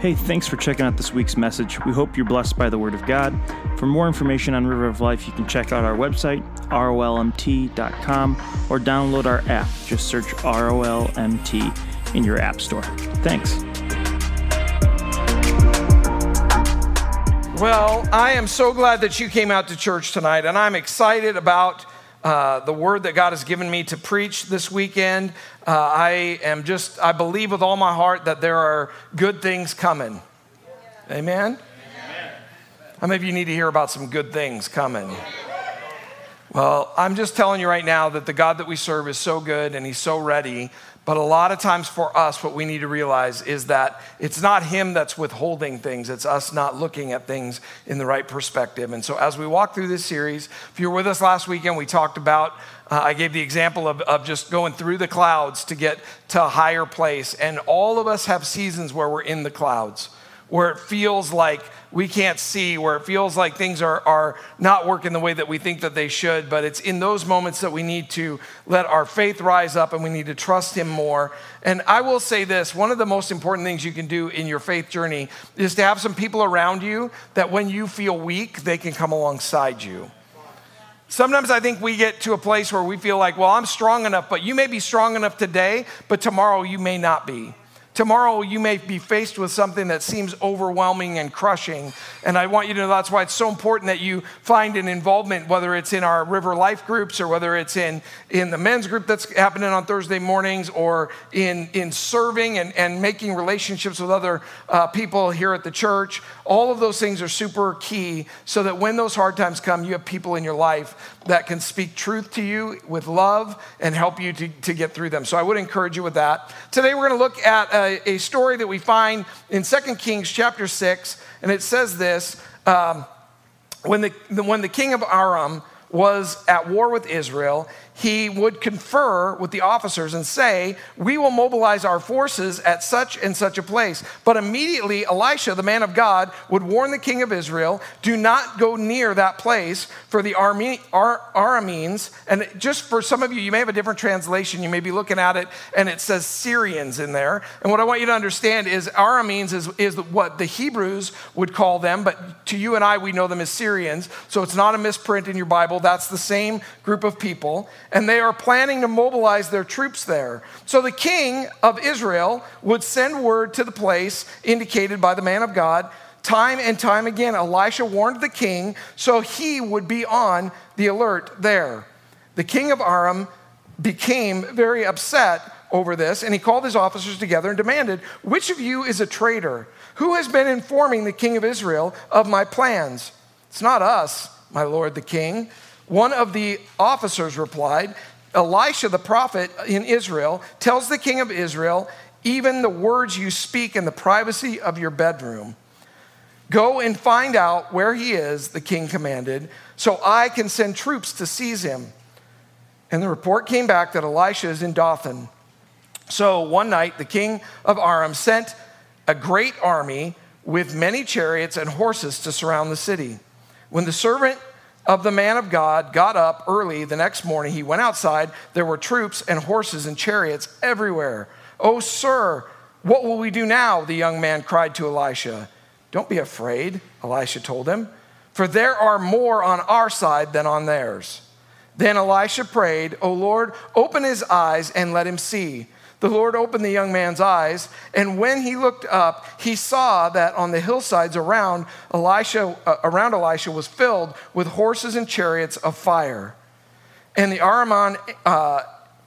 Hey, thanks for checking out this week's message. We hope you're blessed by the Word of God. For more information on River of Life, you can check out our website, rolmt.com, or download our app. Just search ROLMT in your App Store. Thanks. Well, I am so glad that you came out to church tonight, and I'm excited about uh, the word that God has given me to preach this weekend. Uh, I am just, I believe with all my heart that there are good things coming. Amen? Amen? How many of you need to hear about some good things coming? Well, I'm just telling you right now that the God that we serve is so good and He's so ready but a lot of times for us, what we need to realize is that it's not Him that's withholding things, it's us not looking at things in the right perspective. And so, as we walk through this series, if you were with us last weekend, we talked about, uh, I gave the example of, of just going through the clouds to get to a higher place. And all of us have seasons where we're in the clouds, where it feels like we can't see, where it feels like things are, are not working the way that we think that they should. But it's in those moments that we need to let our faith rise up and we need to trust Him more. And I will say this one of the most important things you can do in your faith journey is to have some people around you that when you feel weak, they can come alongside you. Sometimes I think we get to a place where we feel like, well, I'm strong enough, but you may be strong enough today, but tomorrow you may not be. Tomorrow, you may be faced with something that seems overwhelming and crushing. And I want you to know that's why it's so important that you find an involvement, whether it's in our River Life groups or whether it's in, in the men's group that's happening on Thursday mornings or in, in serving and, and making relationships with other uh, people here at the church. All of those things are super key so that when those hard times come, you have people in your life that can speak truth to you with love and help you to, to get through them. So I would encourage you with that. Today, we're going to look at a a, story that we find in 2 Kings chapter 6, and it says this um, when, the, when the king of Aram was at war with Israel, he would confer with the officers and say, We will mobilize our forces at such and such a place. But immediately, Elisha, the man of God, would warn the king of Israel, Do not go near that place for the Arameans. And just for some of you, you may have a different translation. You may be looking at it and it says Syrians in there. And what I want you to understand is Arameans is, is what the Hebrews would call them, but to you and I, we know them as Syrians. So it's not a misprint in your Bible. That's the same group of people and they are planning to mobilize their troops there. So the king of Israel would send word to the place indicated by the man of God. Time and time again, Elisha warned the king so he would be on the alert there. The king of Aram became very upset over this, and he called his officers together and demanded, Which of you is a traitor? Who has been informing the king of Israel of my plans? It's not us, my lord the king. One of the officers replied, Elisha the prophet in Israel tells the king of Israel, even the words you speak in the privacy of your bedroom. Go and find out where he is, the king commanded, so I can send troops to seize him. And the report came back that Elisha is in Dothan. So one night, the king of Aram sent a great army with many chariots and horses to surround the city. When the servant of the man of God got up early the next morning. He went outside. There were troops and horses and chariots everywhere. Oh, sir, what will we do now? The young man cried to Elisha. Don't be afraid, Elisha told him, for there are more on our side than on theirs. Then Elisha prayed, O Lord, open his eyes and let him see. The Lord opened the young man's eyes, and when he looked up, he saw that on the hillsides around Elisha, uh, around Elisha was filled with horses and chariots of fire. And the Araman uh,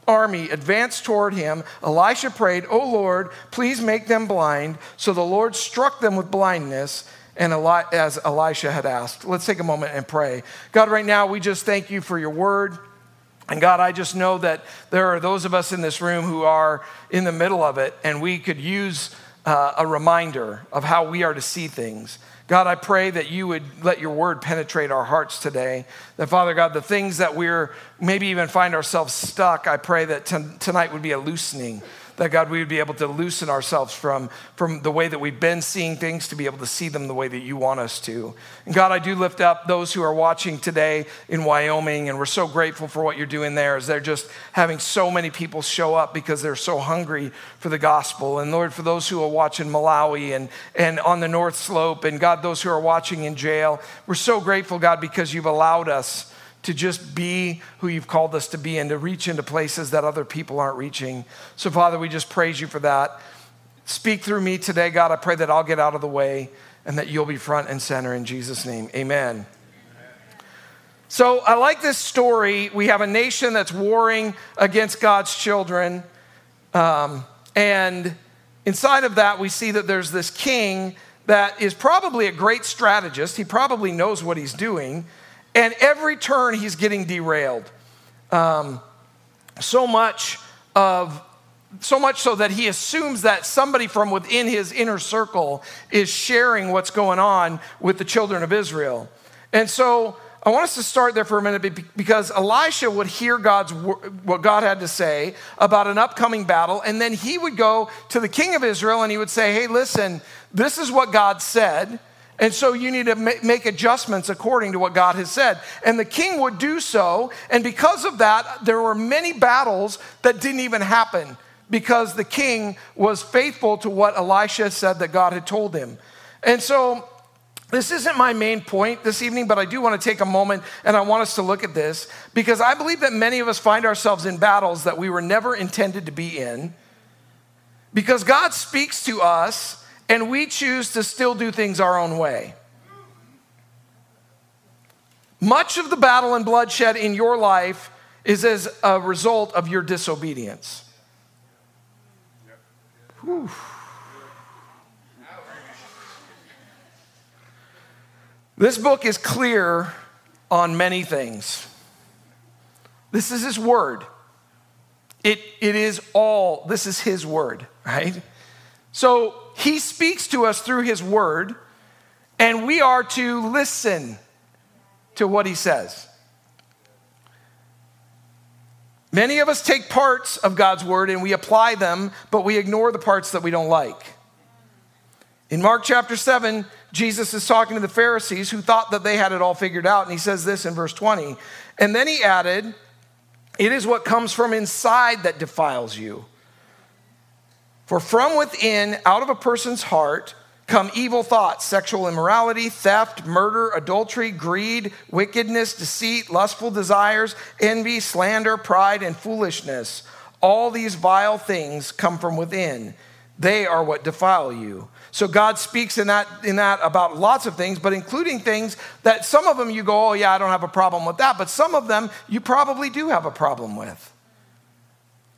army advanced toward him. Elisha prayed, "O Lord, please make them blind." So the Lord struck them with blindness. And as Elisha had asked, let's take a moment and pray. God, right now, we just thank you for your word. And God, I just know that there are those of us in this room who are in the middle of it, and we could use uh, a reminder of how we are to see things. God, I pray that you would let your word penetrate our hearts today. That, Father God, the things that we're maybe even find ourselves stuck, I pray that t- tonight would be a loosening. That God, we would be able to loosen ourselves from, from the way that we've been seeing things to be able to see them the way that you want us to. And God, I do lift up those who are watching today in Wyoming, and we're so grateful for what you're doing there as they're just having so many people show up because they're so hungry for the gospel. And Lord, for those who are watching Malawi and, and on the North Slope, and God, those who are watching in jail, we're so grateful, God, because you've allowed us to just be who you've called us to be and to reach into places that other people aren't reaching. So, Father, we just praise you for that. Speak through me today, God. I pray that I'll get out of the way and that you'll be front and center in Jesus' name. Amen. So, I like this story. We have a nation that's warring against God's children. Um, and inside of that, we see that there's this king that is probably a great strategist. He probably knows what he's doing and every turn, he's getting derailed. Um, so much of so much so that he assumes that somebody from within his inner circle is sharing what's going on with the children of Israel. And so I want us to start there for a minute because Elisha would hear God's what God had to say about an upcoming battle, and then he would go to the king of Israel and he would say, "Hey, listen, this is what God said." And so you need to make adjustments according to what God has said. And the king would do so. And because of that, there were many battles that didn't even happen because the king was faithful to what Elisha said that God had told him. And so this isn't my main point this evening, but I do want to take a moment and I want us to look at this because I believe that many of us find ourselves in battles that we were never intended to be in because God speaks to us and we choose to still do things our own way. Much of the battle and bloodshed in your life is as a result of your disobedience. Whew. This book is clear on many things. This is his word. It, it is all, this is his word, right? So he speaks to us through his word, and we are to listen to what he says. Many of us take parts of God's word and we apply them, but we ignore the parts that we don't like. In Mark chapter 7, Jesus is talking to the Pharisees who thought that they had it all figured out, and he says this in verse 20. And then he added, It is what comes from inside that defiles you. For from within, out of a person's heart, come evil thoughts, sexual immorality, theft, murder, adultery, greed, wickedness, deceit, lustful desires, envy, slander, pride, and foolishness. All these vile things come from within. They are what defile you. So God speaks in that, in that about lots of things, but including things that some of them you go, oh, yeah, I don't have a problem with that. But some of them you probably do have a problem with.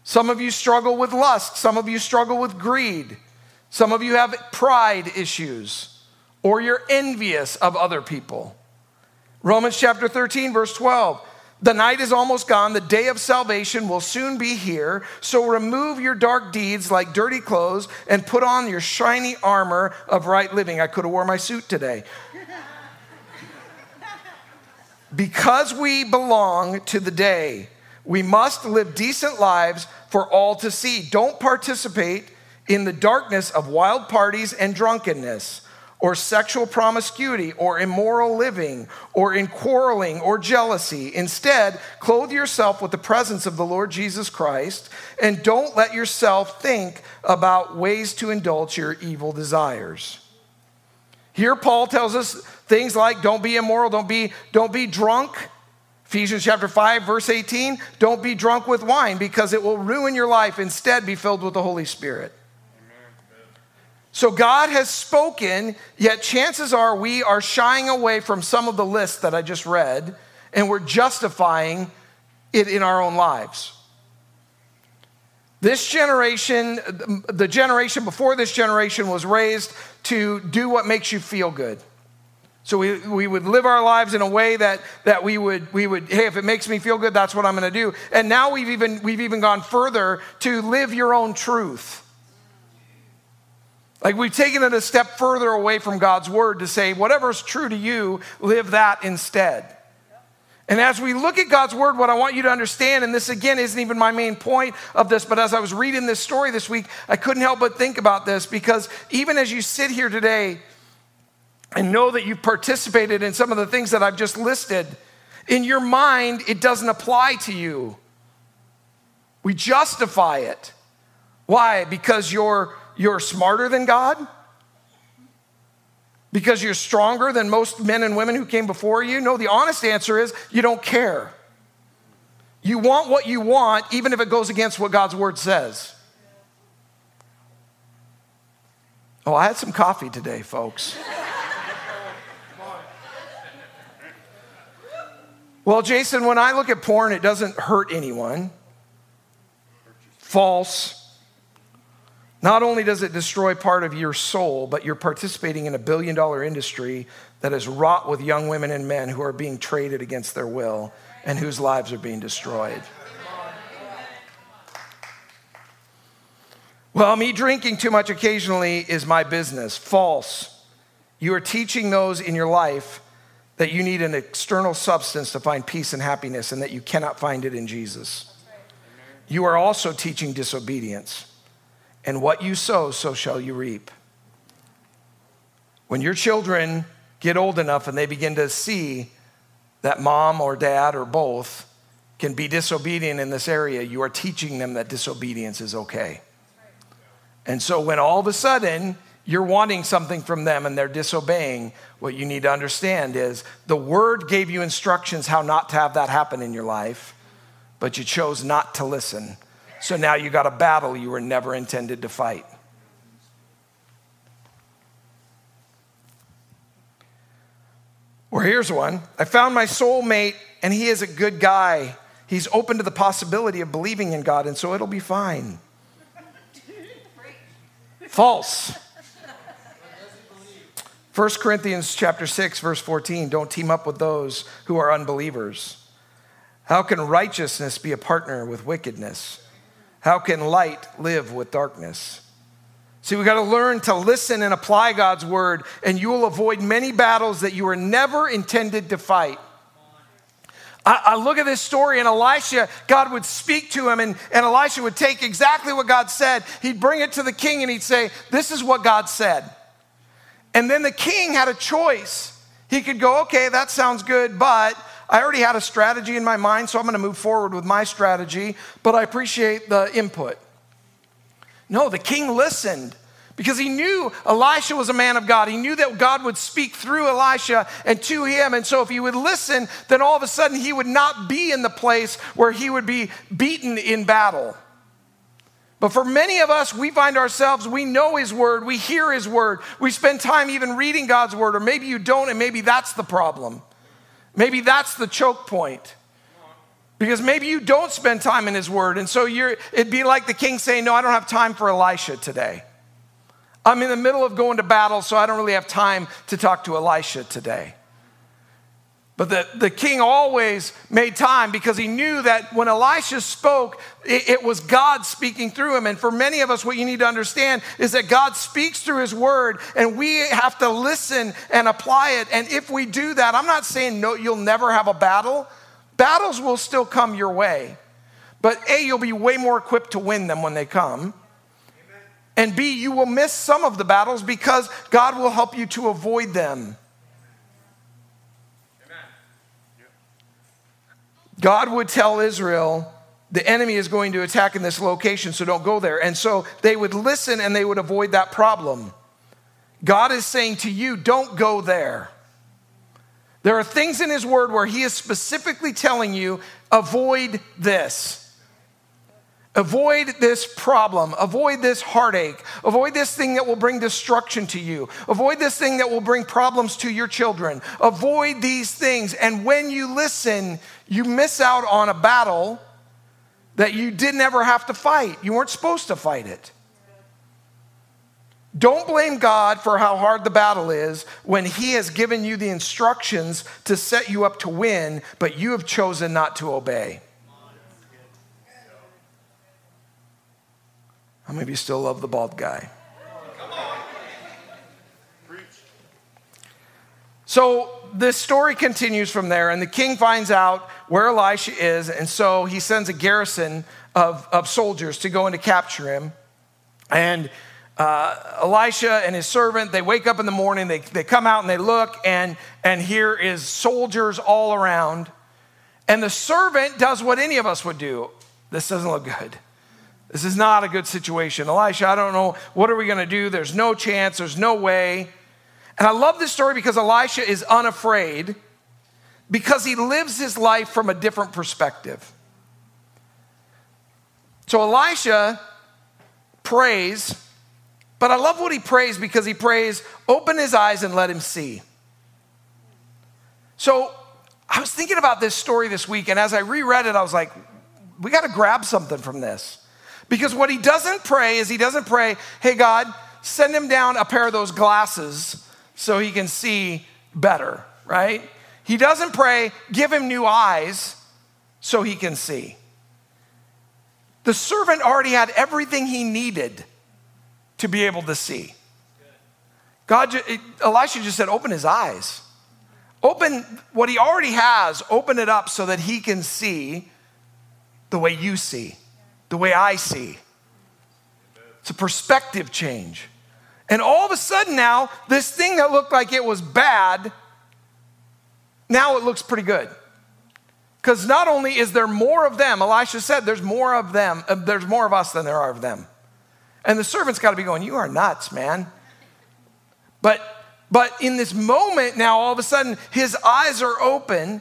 Some of you struggle with lust. Some of you struggle with greed. Some of you have pride issues, or you're envious of other people. Romans chapter 13, verse 12. The night is almost gone. The day of salvation will soon be here. So remove your dark deeds like dirty clothes and put on your shiny armor of right living. I could have wore my suit today. because we belong to the day, we must live decent lives for all to see. Don't participate in the darkness of wild parties and drunkenness, or sexual promiscuity, or immoral living, or in quarreling or jealousy. Instead, clothe yourself with the presence of the Lord Jesus Christ, and don't let yourself think about ways to indulge your evil desires. Here, Paul tells us things like don't be immoral, don't be, don't be drunk Ephesians chapter 5, verse 18 don't be drunk with wine because it will ruin your life. Instead, be filled with the Holy Spirit. So God has spoken, yet chances are we are shying away from some of the lists that I just read, and we're justifying it in our own lives. This generation, the generation before this generation, was raised to do what makes you feel good. So we, we would live our lives in a way that, that we, would, we would, hey, if it makes me feel good, that's what I'm going to do. And now we've even, we've even gone further to live your own truth. Like we've taken it a step further away from God's word to say, whatever's true to you, live that instead. And as we look at God's word, what I want you to understand, and this again isn't even my main point of this, but as I was reading this story this week, I couldn't help but think about this because even as you sit here today and know that you've participated in some of the things that I've just listed, in your mind, it doesn't apply to you. We justify it. Why? Because you're, you're smarter than God? Because you're stronger than most men and women who came before you? No, the honest answer is you don't care. You want what you want, even if it goes against what God's word says. Oh, I had some coffee today, folks. Well, Jason, when I look at porn, it doesn't hurt anyone. False. Not only does it destroy part of your soul, but you're participating in a billion dollar industry that is wrought with young women and men who are being traded against their will and whose lives are being destroyed. Well, me drinking too much occasionally is my business. False. You are teaching those in your life that you need an external substance to find peace and happiness and that you cannot find it in Jesus. You are also teaching disobedience. And what you sow, so shall you reap. When your children get old enough and they begin to see that mom or dad or both can be disobedient in this area, you are teaching them that disobedience is okay. And so when all of a sudden you're wanting something from them and they're disobeying, what you need to understand is the word gave you instructions how not to have that happen in your life, but you chose not to listen. So now you got a battle you were never intended to fight. Or here's one I found my soulmate, and he is a good guy. He's open to the possibility of believing in God, and so it'll be fine. False. 1 Corinthians chapter 6 verse 14 don't team up with those who are unbelievers. How can righteousness be a partner with wickedness? How can light live with darkness? See, we got to learn to listen and apply God's word, and you will avoid many battles that you were never intended to fight. I, I, look at this story, and Elisha, God would speak to him, and, and Elisha would take exactly what God said. He'd bring it to the king, and he'd say, This is what God said. And then the king had a choice. He could go, okay, that sounds good, but I already had a strategy in my mind, so I'm going to move forward with my strategy, but I appreciate the input. No, the king listened because he knew Elisha was a man of God. He knew that God would speak through Elisha and to him. And so, if he would listen, then all of a sudden he would not be in the place where he would be beaten in battle. But for many of us, we find ourselves, we know His Word, we hear His Word, we spend time even reading God's Word, or maybe you don't, and maybe that's the problem. Maybe that's the choke point. Because maybe you don't spend time in His Word, and so you're, it'd be like the king saying, No, I don't have time for Elisha today. I'm in the middle of going to battle, so I don't really have time to talk to Elisha today. But the, the king always made time because he knew that when Elisha spoke, it, it, was God speaking through him. And for many of us, what you need to understand is that God speaks through his word, and we have to listen and apply it. And if we do that, I'm not saying no, you'll never have a battle. Battles will still come your way. But A, you'll be way more equipped to win them when they come. And B, you will miss some of the battles because God will help you to avoid them. God would tell Israel, the enemy is going to attack in this location, so don't go there. And so they would listen and they would avoid that problem. God is saying to you, don't go there. There are things in His Word where He is specifically telling you, avoid this. Avoid this problem. Avoid this heartache. Avoid this thing that will bring destruction to you. Avoid this thing that will bring problems to your children. Avoid these things. And when you listen, you miss out on a battle that you didn't ever have to fight. You weren't supposed to fight it. Don't blame God for how hard the battle is when He has given you the instructions to set you up to win, but you have chosen not to obey. How many of you still love the bald guy? So this story continues from there, and the king finds out where Elisha is, and so he sends a garrison of, of soldiers to go and to capture him. And uh, Elisha and his servant, they wake up in the morning, they, they come out and they look, and, and here is soldiers all around. And the servant does what any of us would do. This doesn't look good. This is not a good situation. Elisha, I don't know, what are we going to do? There's no chance, there's no way. And I love this story because Elisha is unafraid because he lives his life from a different perspective. So Elisha prays, but I love what he prays because he prays, open his eyes and let him see. So I was thinking about this story this week, and as I reread it, I was like, we got to grab something from this. Because what he doesn't pray is he doesn't pray, hey, God, send him down a pair of those glasses so he can see better, right? He doesn't pray, give him new eyes so he can see. The servant already had everything he needed to be able to see. God, Elisha just said, open his eyes. Open what he already has, open it up so that he can see the way you see, the way I see. It's a perspective change. And all of a sudden now, this thing that looked like it was bad, now it looks pretty good. Because not only is there more of them, Elisha said there's more of them, uh, there's more of us than there are of them. And the servant's got to be going, You are nuts, man. But but in this moment now, all of a sudden, his eyes are open.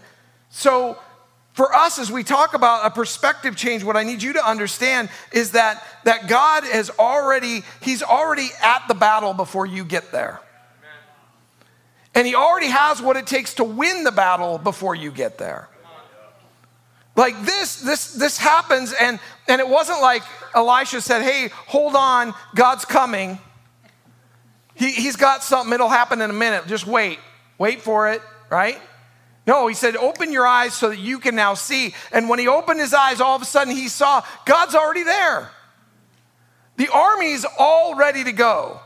So for us, as we talk about a perspective change, what I need you to understand is that, that God has already, He's already at the battle before you get there. And He already has what it takes to win the battle before you get there. Like this, this, this happens, and, and it wasn't like Elisha said, Hey, hold on, God's coming. He, he's got something, it'll happen in a minute. Just wait. Wait for it, right? No, he said, open your eyes so that you can now see. And when he opened his eyes, all of a sudden he saw God's already there. The army's all ready to go.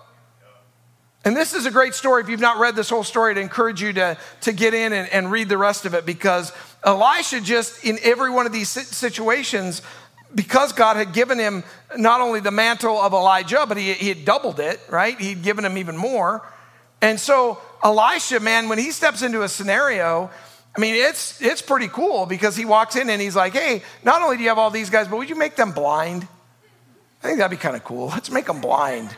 And this is a great story. If you've not read this whole story, I'd encourage you to, to get in and, and read the rest of it because Elisha, just in every one of these situations, because God had given him not only the mantle of Elijah, but he, he had doubled it, right? He'd given him even more. And so, Elisha, man, when he steps into a scenario, I mean, it's, it's pretty cool because he walks in and he's like, hey, not only do you have all these guys, but would you make them blind? I think that'd be kind of cool. Let's make them blind.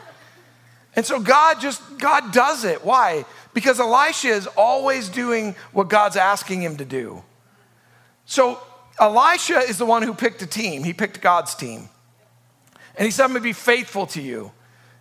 And so God just, God does it. Why? Because Elisha is always doing what God's asking him to do. So Elisha is the one who picked a team. He picked God's team. And he said, I'm going to be faithful to you.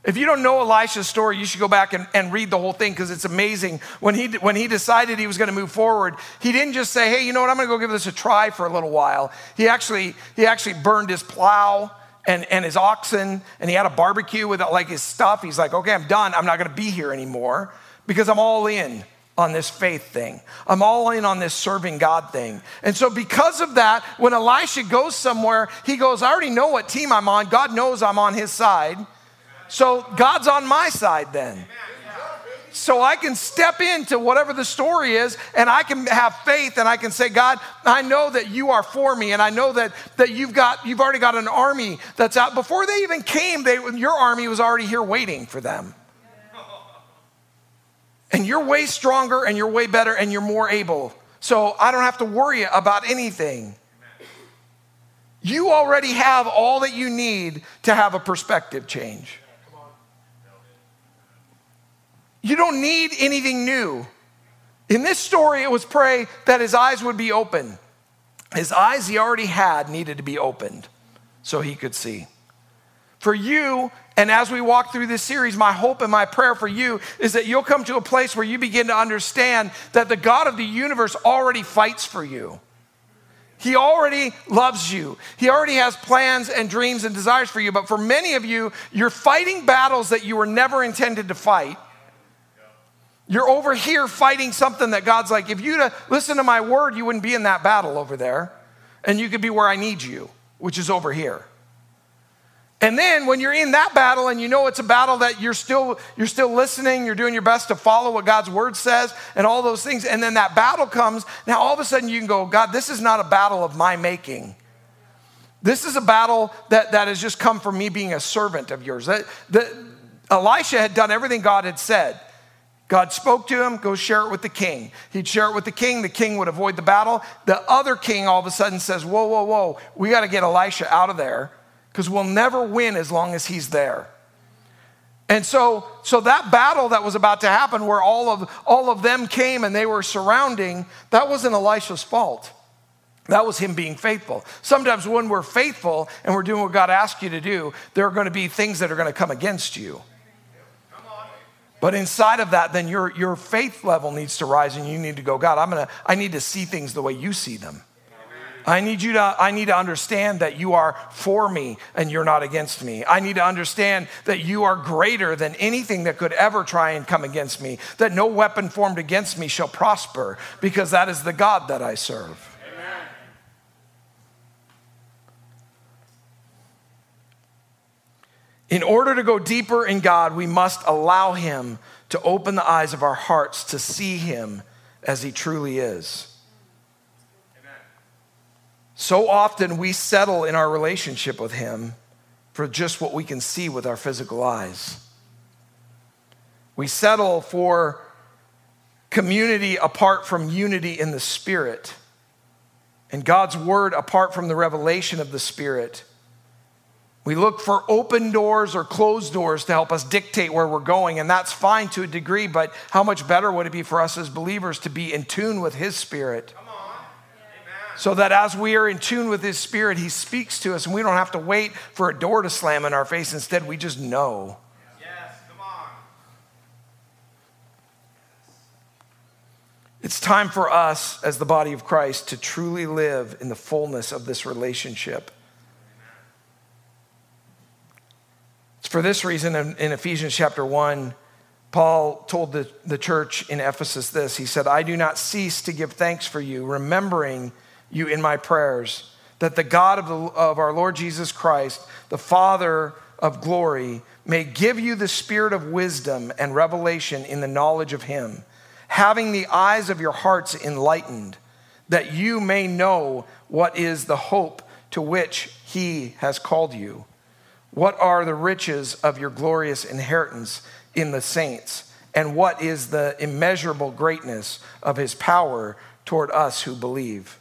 If you don't know Elisha's story, you should go back and, and read the whole thing because it's amazing. When he, when he decided he was going to move forward, he didn't just say, hey, you know what, I'm going to go give this a try for a little while. He actually, he actually burned his plow and, and his oxen, and he had a barbecue with like his stuff. He's like, okay, I'm done. I'm not going to be here anymore because I'm all in on this faith thing. I'm all in on this serving God thing. And so, because of that, when Elisha goes somewhere, he goes, I already know what team I'm on. God knows I'm on his side. So God's on my side then. So I can step into whatever the story is and I can have faith and I can say, God, I know that you are for me and I know that, that you've got you've already got an army that's out. Before they even came, they, your army was already here waiting for them. And you're way stronger and you're way better and you're more able. So I don't have to worry about anything. You already have all that you need to have a perspective change. You don't need anything new. In this story, it was pray that his eyes would be open. His eyes he already had needed to be opened so he could see. For you, and as we walk through this series, my hope and my prayer for you is that you'll come to a place where you begin to understand that the God of the universe already fights for you. He already loves you. He already has plans and dreams and desires for you. But for many of you, you're fighting battles that you were never intended to fight you're over here fighting something that God's like, if you'd listen to my word, you wouldn't be in that battle over there. And you could be where I need you, which is over here. And then when you're in that battle and you know it's a battle that you're still you're still listening, you're doing your best to follow what God's word says and all those things and then that battle comes, now all of a sudden you can go, God, this is not a battle of my making. This is a battle that, that has just come from me being a servant of yours. That, the, Elisha had done everything God had said. God spoke to him, go share it with the king. He'd share it with the king, the king would avoid the battle. The other king all of a sudden says, Whoa, whoa, whoa, we got to get Elisha out of there because we'll never win as long as he's there. And so, so that battle that was about to happen, where all of, all of them came and they were surrounding, that wasn't Elisha's fault. That was him being faithful. Sometimes when we're faithful and we're doing what God asked you to do, there are going to be things that are going to come against you. But inside of that, then your, your faith level needs to rise and you need to go, God, I'm gonna, I need to see things the way you see them. I need you to, I need to understand that you are for me and you're not against me. I need to understand that you are greater than anything that could ever try and come against me, that no weapon formed against me shall prosper, because that is the God that I serve. In order to go deeper in God, we must allow Him to open the eyes of our hearts to see Him as He truly is. So often we settle in our relationship with Him for just what we can see with our physical eyes. We settle for community apart from unity in the Spirit, and God's Word apart from the revelation of the Spirit. We look for open doors or closed doors to help us dictate where we're going, and that's fine to a degree, but how much better would it be for us as believers to be in tune with His Spirit? So that as we are in tune with His Spirit, He speaks to us, and we don't have to wait for a door to slam in our face. Instead, we just know. Yes, come on. It's time for us as the body of Christ to truly live in the fullness of this relationship. For this reason, in, Ephesians chapter 1, Paul told the, the church in Ephesus this. He said, I do not cease to give thanks for you, remembering you in my prayers, that the God of, the, of our Lord Jesus Christ, the Father of glory, may give you the spirit of wisdom and revelation in the knowledge of Him, having the eyes of your hearts enlightened, that you may know what is the hope to which He has called you what are the riches of your glorious inheritance in the saints? And what is the immeasurable greatness of his power toward us who believe?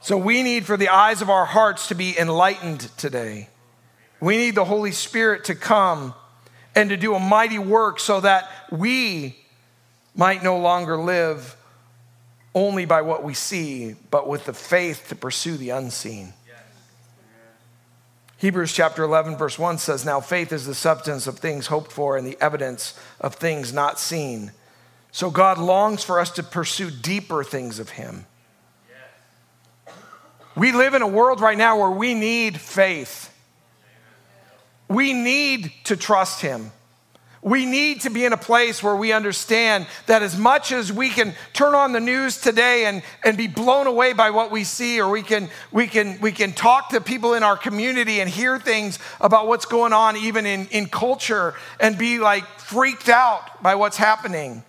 So we need for the eyes of our hearts to be enlightened today. We need the Holy Spirit to come and to do a mighty work so that we might no longer live only by what we see, but with the faith to pursue the unseen. Hebrews chapter 11, verse 1 says, Now faith is the substance of things hoped for and the evidence of things not seen. So God longs for us to pursue deeper things of Him. We live in a world right now where we need faith. We need to trust Him. We need to be in a place where we understand that as much as we can turn on the news today and, and be blown away by what we see, or we can, we, can, we can talk to people in our community and hear things about what's going on, even in, in culture, and be like freaked out by what's happening.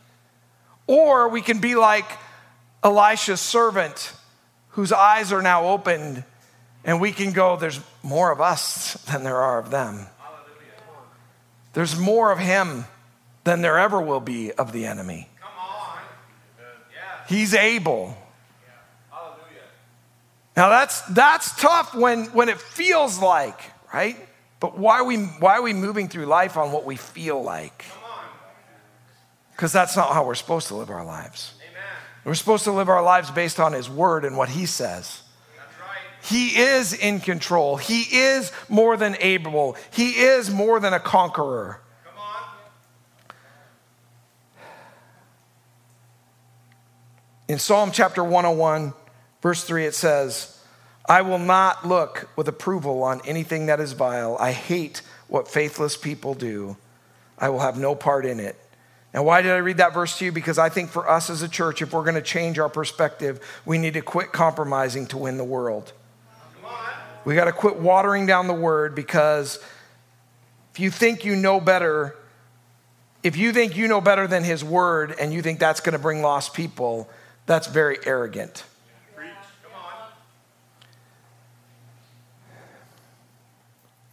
Or we can be like Elisha's servant, whose eyes are now opened, and we can go, There's more of us than there are of them. There's more of him than there ever will be of the enemy. Come on. Yeah. He's able. Yeah. Now that's that's tough when when it feels like, right? But why are we why are we moving through life on what we feel like? Because that's not how we're supposed to live our lives. Amen. We're supposed to live our lives based on his word and what he says. He is in control. He is more than able. He is more than a conqueror. In Psalm chapter 101, verse 3, it says, I will not look with approval on anything that is vile. I hate what faithless people do. I will have no part in it. And why did I read that verse to you? Because I think for us as a church, if we're going to change our perspective, we need to quit compromising to win the world. We got to quit watering down the word because if you think you know better, if you think you know better than his word and you think that's going to bring lost people, that's very arrogant.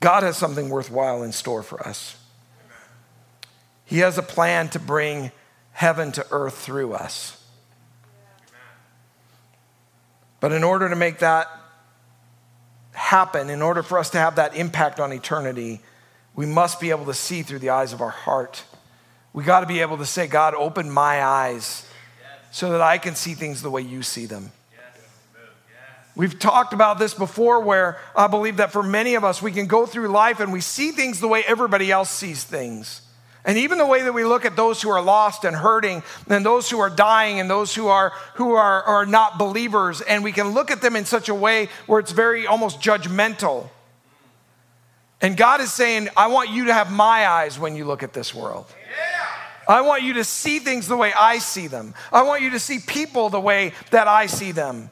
God has something worthwhile in store for us. He has a plan to bring heaven to earth through us. But in order to make that happen, in order for us to have that impact on eternity, we must be able to see through the eyes of our heart. We got to be able to say, God, open my eyes so that I can see things the way you see them. We've talked about this before where I believe that for many of us, we can go through life and we see things the way everybody else sees things. And even the way that we look at those who are lost and hurting, and those who are dying, and those who are who are, are not believers, and we can look at them in such a way where it's very almost judgmental. And God is saying, I want you to have my eyes when you look at this world. I want you to see things the way I see them. I want you to see people the way that I see them.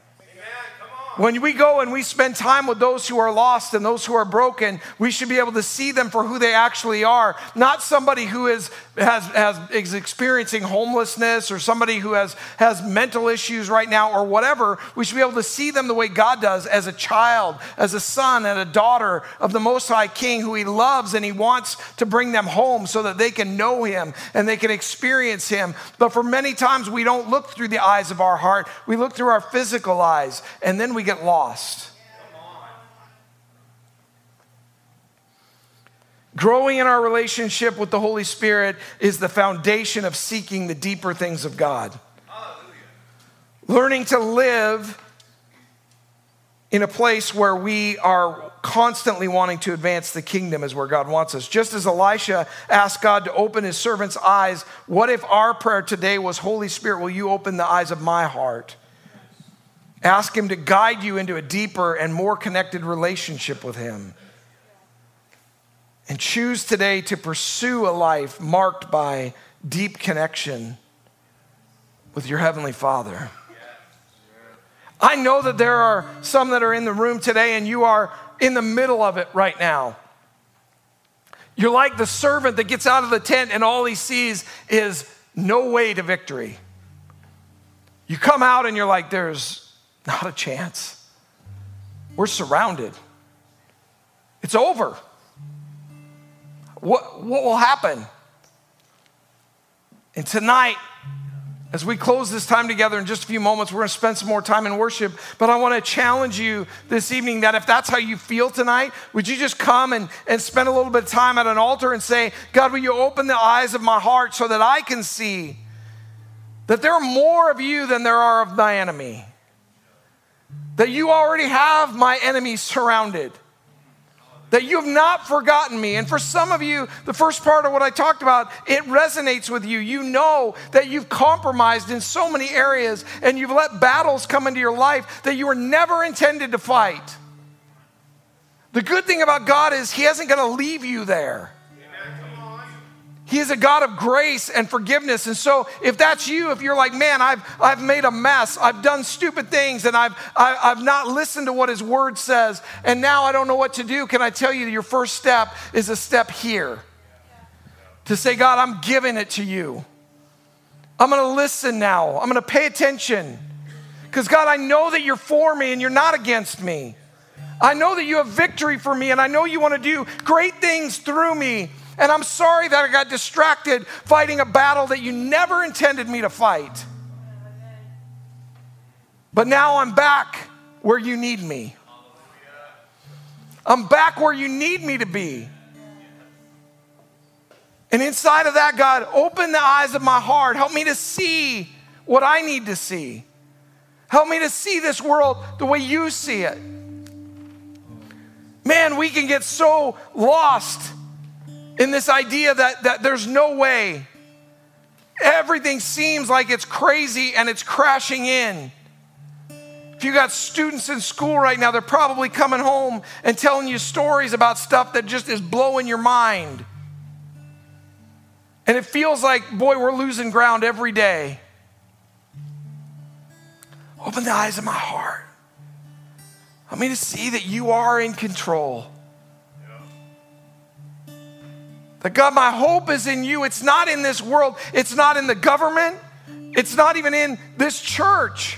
When we go and we spend time with those who are lost and those who are broken, we should be able to see them for who they actually are. Not somebody who is, has, has, is experiencing homelessness or somebody who has, has mental issues right now or whatever. We should be able to see them the way God does as a child, as a son and a daughter of the Most High King who He loves and He wants to bring them home so that they can know Him and they can experience Him. But for many times, we don't look through the eyes of our heart, we look through our physical eyes, and then we get lost. Growing in our relationship with the Holy Spirit is the foundation of seeking the deeper things of God. Hallelujah. Learning to live in a place where we are constantly wanting to advance the kingdom is where God wants us. Just as Elisha asked God to open his servant's eyes, what if our prayer today was, Holy Spirit, will you open the eyes of my heart? Ask Him to guide you into a deeper and more connected relationship with Him. And choose today to pursue a life marked by deep connection with your Heavenly Father. I know that there are some that are in the room today and you are in the middle of it right now. You're like the servant that gets out of the tent and all he sees is no way to victory. You come out and you're like, there's not a chance. We're surrounded. It's over. What, what will happen? And tonight, as we close this time together in just a few moments, we're going to spend some more time in worship. But I want to challenge you this evening that if that's how you feel tonight, would you just come and, and spend a little bit of time at an altar and say, God, will you open the eyes of my heart so that I can see that there are more of you than there are of my enemy? That you already have my enemies surrounded, that you have not forgotten me. And for some of you, the first part of what I talked about, it resonates with you. You know that you've compromised in so many areas and you've let battles come into your life that you were never intended to fight. The good thing about God is He isn't going to leave you there. He is a God of grace and forgiveness. And so, if that's you, if you're like, man, I've, I've made a mess, I've done stupid things, and I've, I, have i have not listened to what His Word says, and now I don't know what to do, can I tell you your first step is a step here to say, God, I'm giving it to you. I'm gonna listen now, I'm gonna pay attention. Because, God, I know that you're for me and you're not against me. I know that you have victory for me, and I know you wanna do great things through me. And I'm sorry that I got distracted fighting a battle that you never intended me to fight. But now I'm back where you need me. I'm back where you need me to be. And inside of that, God, open the eyes of my heart. Help me to see what I need to see. Help me to see this world the way you see it. Man, we can get so lost in this idea that, that there's no way. Everything seems like it's crazy and it's crashing in. If you got students in school right now, they're probably coming home and telling you stories about stuff that just is blowing your mind. And it feels like, boy, we're losing ground every day. Open the eyes of my heart. Help me to see that you are in control. That God, my hope is in you. It's not in this world, it's not in the government, it's not even in this church,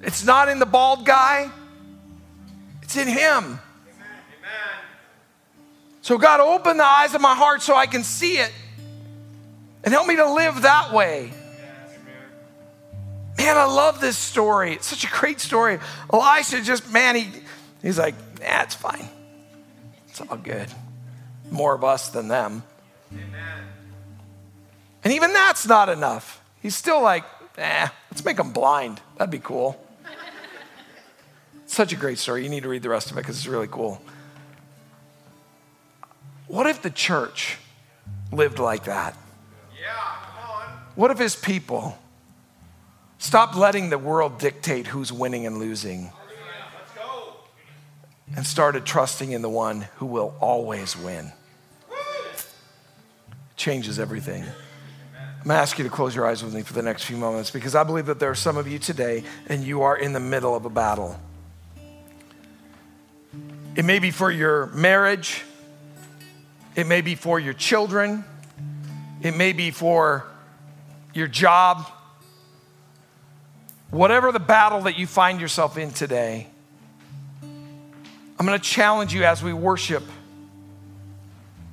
it's not in the bald guy, it's in Him. So, God, open the eyes of my heart so I can see it and help me to live that way. Man, I love this story. It's such a great story. Elisha just, man, he, he's like, nah, it's fine. It's all good. More of us than them. Amen. And even that's not enough. He's still like, eh, let's make them blind. That'd be cool. Such a great story. You need to read the rest of it because it's really cool. What if the church lived like that? Yeah, come on. What if his people stopped letting the world dictate who's winning and losing? And started trusting in the one who will always win. Changes everything. I'm going to ask you to close your eyes with me for the next few moments because I believe that there are some of you today and you are in the middle of a battle. It may be for your marriage, it may be for your children, it may be for your job. Whatever the battle that you find yourself in today, I'm going to challenge you as we worship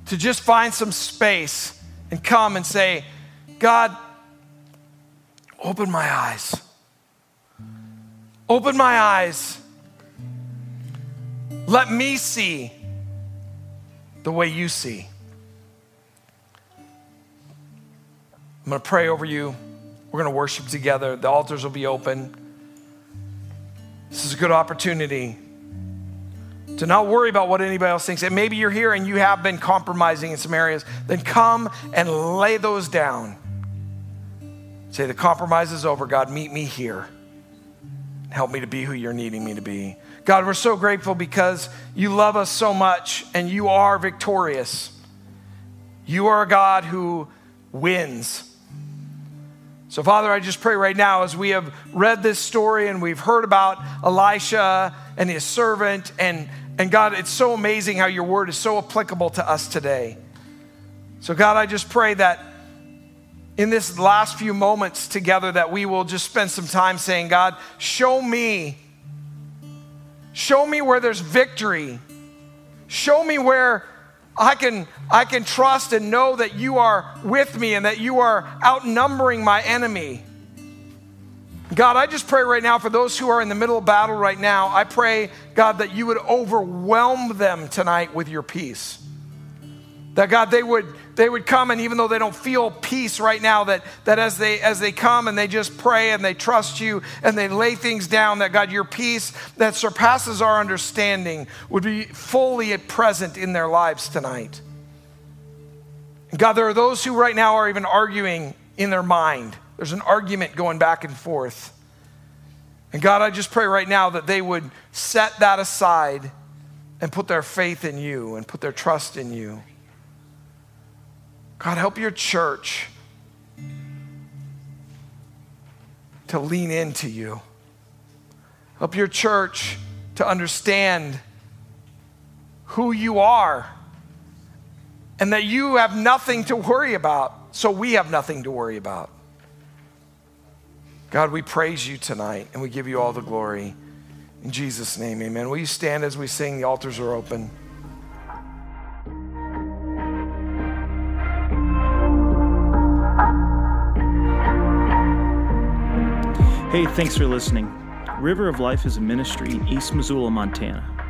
to just find some space and come and say, God, open my eyes. Open my eyes. Let me see the way you see. I'm going to pray over you. We're going to worship together. The altars will be open. This is a good opportunity to not worry about what anybody else thinks. And maybe you're here and you have been compromising in some areas. Then come and lay those down Say, the compromise is over. God, meet me here. Help me to be who you're needing me to be. God, we're so grateful because you love us so much and you are victorious. You are a God who wins. So, Father, I just pray right now as we have read this story and we've heard about Elisha and his servant, and, and God, it's so amazing how your word is so applicable to us today. So, God, I just pray that in this last few moments together that we will just spend some time saying, God, show me. Show me where there's victory. Show me where I can, I can trust and know that you are with me and that you are outnumbering my enemy. God, I just pray right now for those who are in the middle of battle right now. I pray, God, that you would overwhelm them tonight with your peace. That God, they would, they would come and even though they don't feel peace right now, that, that as they as they come and they just pray and they trust you and they lay things down, that God, your peace that surpasses our understanding would be fully at present in their lives tonight. God, there are those who right now are even arguing in their mind. There's an argument going back and forth. And God, I just pray right now that they would set that aside and put their faith in you and put their trust in you. God, help your church to lean into you. Help your church to understand who you are and that you have nothing to worry about, so we have nothing to worry about. God, we praise you tonight and we give you all the glory. In Jesus' name, amen. Will you stand as we sing? The altars are open. Hey, thanks for listening. River of Life is a ministry in East Missoula, Montana.